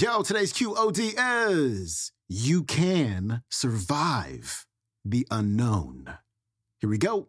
Yo, today's QOD is You Can Survive the Unknown. Here we go.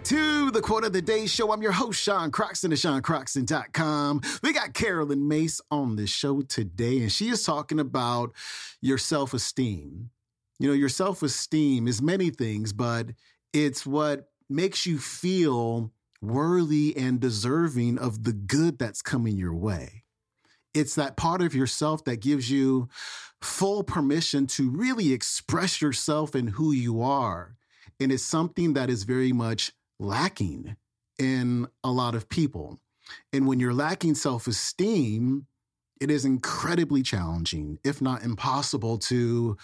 Back to the Quote of the Day Show. I'm your host, Sean Croxton of SeanCroxton.com. We got Caroline Myss on the show today, and she is talking about your self esteem. You know, your self esteem is many things, but it's what makes you feel worthy and deserving of the good that's coming your way. It's that part of yourself that gives you full permission to really express yourself and who you are and it's something that is very much lacking in a lot of people. And when you're lacking self esteem, it is incredibly challenging, if not impossible, to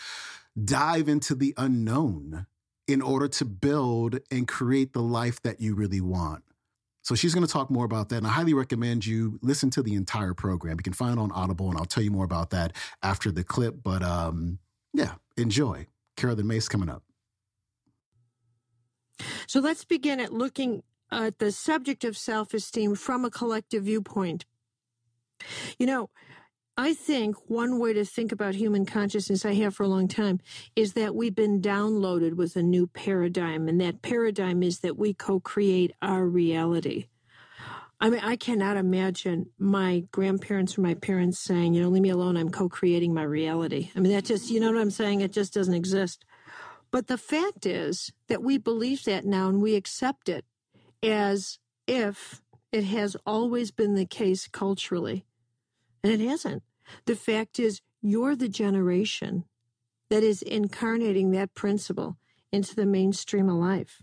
dive into the unknown in order to build and create the life that you really want. So she's going to talk more about that. And I highly recommend you listen to the entire program. You can find it on Audible, and I'll tell you more about that after the clip. But um, yeah, enjoy. Caroline Myss coming up. So let's begin at looking at the subject of self esteem from a collective viewpoint. You know, I think one way to think about human consciousness, I have for a long time, is that we've been downloaded with a new paradigm. And that paradigm is that we co create our reality. I mean, I cannot imagine my grandparents or my parents saying, you know, leave me alone, I'm co creating my reality. I mean, that just, you know what I'm saying? It just doesn't exist. But the fact is that we believe that now and we accept it as if it has always been the case culturally. And it hasn't. The fact is, you're the generation that is incarnating that principle into the mainstream of life,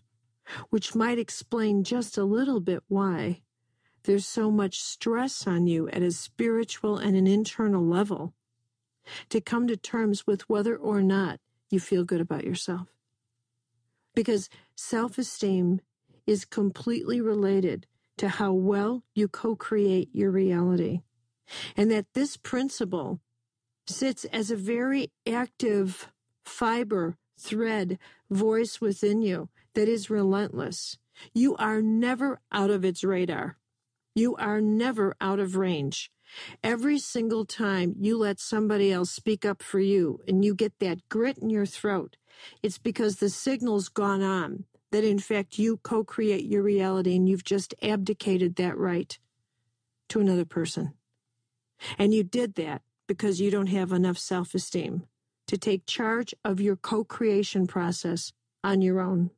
which might explain just a little bit why there's so much stress on you at a spiritual and an internal level to come to terms with whether or not you feel good about yourself. Because self esteem is completely related to how well you co create your reality. And that this principle sits as a very active fiber, thread, voice within you that is relentless. You are never out of its radar. You are never out of range. Every single time you let somebody else speak up for you and you get that grit in your throat, it's because the signal's gone on that in fact you co create your reality and you've just abdicated that right to another person. And you did that because you don't have enough self esteem to take charge of your co creation process on your own.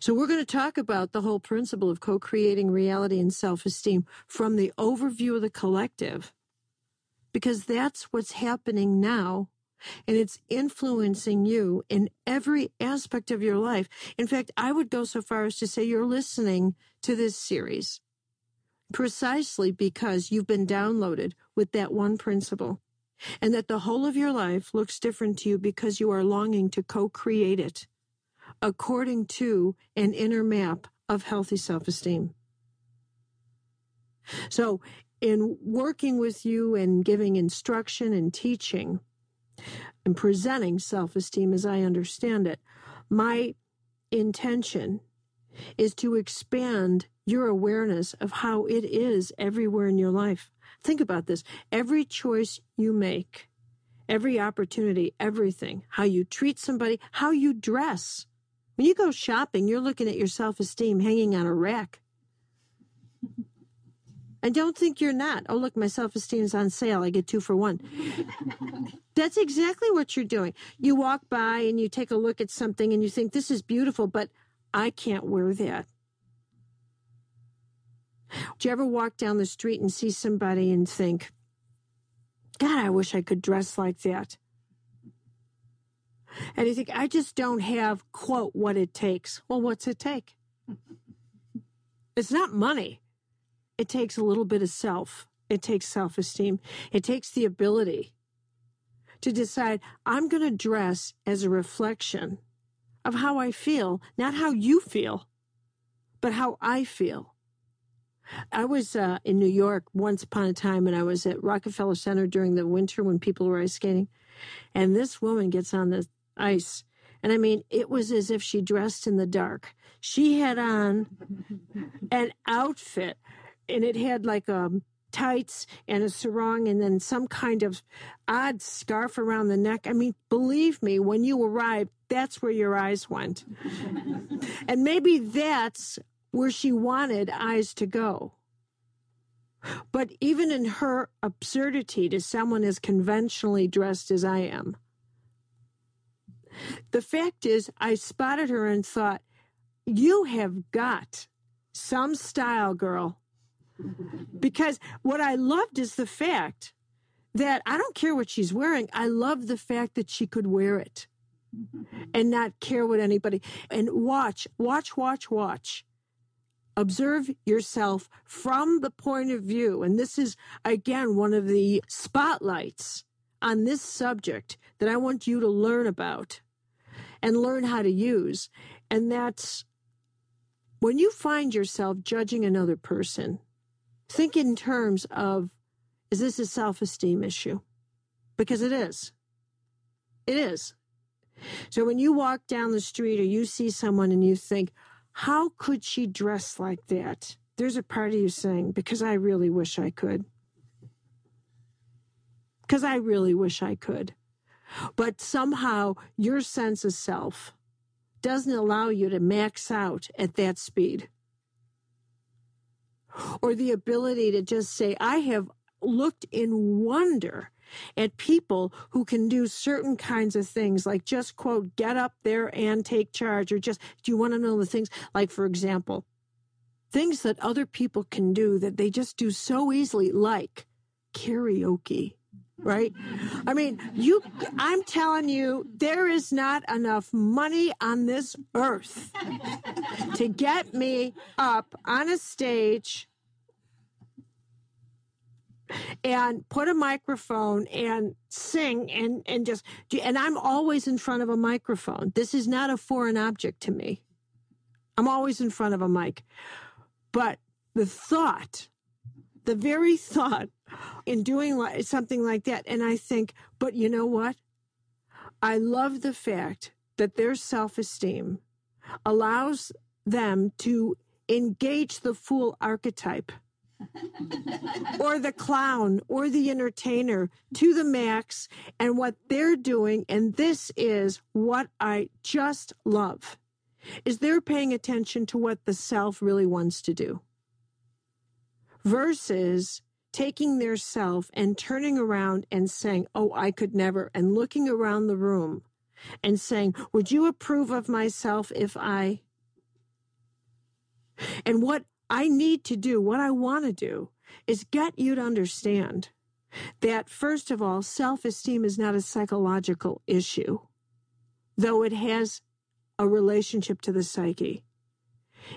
So, we're going to talk about the whole principle of co creating reality and self esteem from the overview of the collective, because that's what's happening now. And it's influencing you in every aspect of your life. In fact, I would go so far as to say you're listening to this series precisely because you've been downloaded with that one principle and that the whole of your life looks different to you because you are longing to co create it according to an inner map of healthy self esteem. So, in working with you and giving instruction and teaching and presenting self esteem as I understand it, my intention is to expand your awareness of how it is everywhere in your life. Think about this every choice you make, every opportunity, everything, how you treat somebody, how you dress, when you go shopping, you're looking at your self esteem hanging on a rack. And don't think you're not. Oh, look, my self esteem is on sale. I get two for one. That's exactly what you're doing. You walk by and you take a look at something and you think, this is beautiful, but I can't wear that. Do you ever walk down the street and see somebody and think, God, I wish I could dress like that? And you think, I just don't have, quote, what it takes. Well, what's it take? It's not money. It takes a little bit of self. It takes self esteem. It takes the ability to decide I'm going to dress as a reflection of how I feel, not how you feel, but how I feel. I was uh, in New York once upon a time, and I was at Rockefeller Center during the winter when people were ice skating. And this woman gets on the ice. And I mean, it was as if she dressed in the dark. She had on an outfit, and it had like a um, tights and a sarong and then some kind of odd scarf around the neck. I mean, believe me, when you arrived, that's where your eyes went. and maybe that's where she wanted eyes to go. But even in her absurdity to someone as conventionally dressed as I am, the fact is, I spotted her and thought, You have got some style, girl. Because what I loved is the fact that I don't care what she's wearing. I love the fact that she could wear it and not care what anybody and watch, watch, watch, watch observe yourself from the point of view. And this is, again, one of the spotlights on this subject that I want you to learn about and learn how to use. And that's when you find yourself judging another person, think in terms of is this a self esteem issue? Because it is. It is. So when you walk down the street or you see someone and you think, how could she dress like that? There's a part of you saying, because I really wish I could. Because I really wish I could. But somehow your sense of self doesn't allow you to max out at that speed. Or the ability to just say, I have looked in wonder at people who can do certain kinds of things, like just quote, get up there and take charge, or just, do you want to know the things? Like, for example, things that other people can do that they just do so easily, like karaoke right? I mean, you I'm telling you there is not enough money on this earth to get me up on a stage and put a microphone and sing and and just and I'm always in front of a microphone. This is not a foreign object to me. I'm always in front of a mic. But the thought, the very thought in doing something like that and I think, but you know what? I love the fact that their self-esteem allows them to engage the fool archetype or the clown or the entertainer to the max and what they're doing and this is what I just love is they're paying attention to what the self really wants to do versus taking their self and turning around and saying oh I could never and looking around the room and saying would you approve of myself if I and what I need to do, what I want to do, is get you to understand that, first of all, self esteem is not a psychological issue, though it has a relationship to the psyche.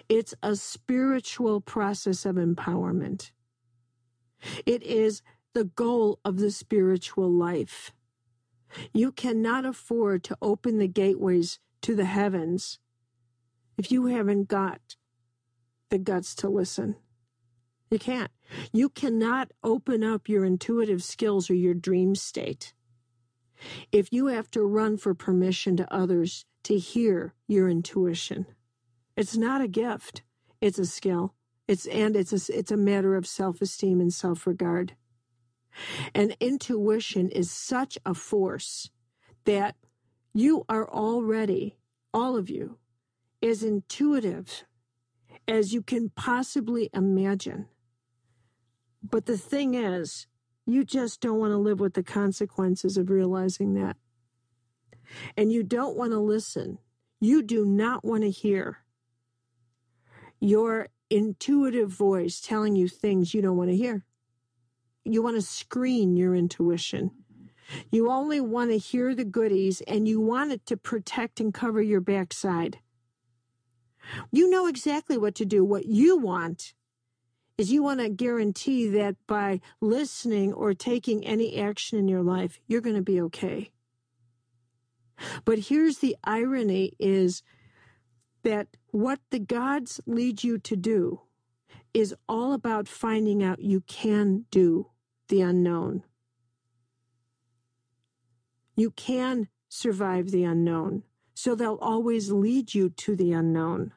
It's a spiritual process of empowerment. It is the goal of the spiritual life. You cannot afford to open the gateways to the heavens if you haven't got the guts to listen. You can't. You cannot open up your intuitive skills or your dream state if you have to run for permission to others to hear your intuition. It's not a gift. It's a skill. It's and it's a, it's a matter of self-esteem and self-regard. And intuition is such a force that you are already, all of you, as intuitive as you can possibly imagine. But the thing is, you just don't want to live with the consequences of realizing that. And you don't want to listen. You do not want to hear your intuitive voice telling you things you don't want to hear. You want to screen your intuition. You only want to hear the goodies and you want it to protect and cover your backside. You know exactly what to do. What you want is you want to guarantee that by listening or taking any action in your life, you're going to be okay. But here's the irony is that what the gods lead you to do is all about finding out you can do the unknown. You can survive the unknown. So they'll always lead you to the unknown.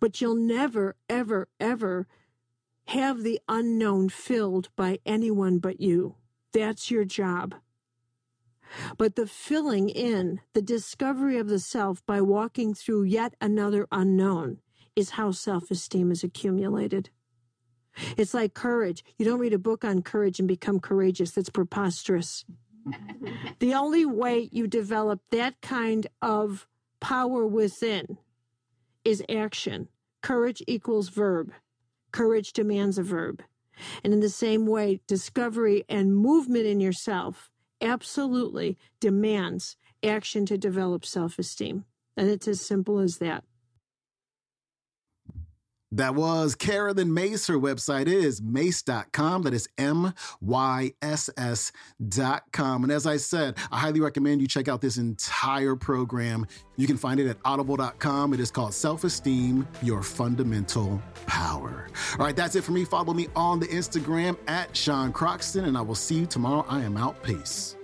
But you'll never, ever, ever have the unknown filled by anyone but you. That's your job. But the filling in, the discovery of the self by walking through yet another unknown, is how self esteem is accumulated. It's like courage. You don't read a book on courage and become courageous. That's preposterous. the only way you develop that kind of power within is action. Courage equals verb. Courage demands a verb. And in the same way, discovery and movement in yourself absolutely demands action to develop self esteem. And it's as simple as that. That was Caroline Myss. Her website is myss.com. That is M Y S S.com. And as I said, I highly recommend you check out this entire program. You can find it at audible.com. It is called Self Esteem Your Fundamental Power. All right, that's it for me. Follow me on the Instagram at Sean Croxton, and I will see you tomorrow. I am out. Peace.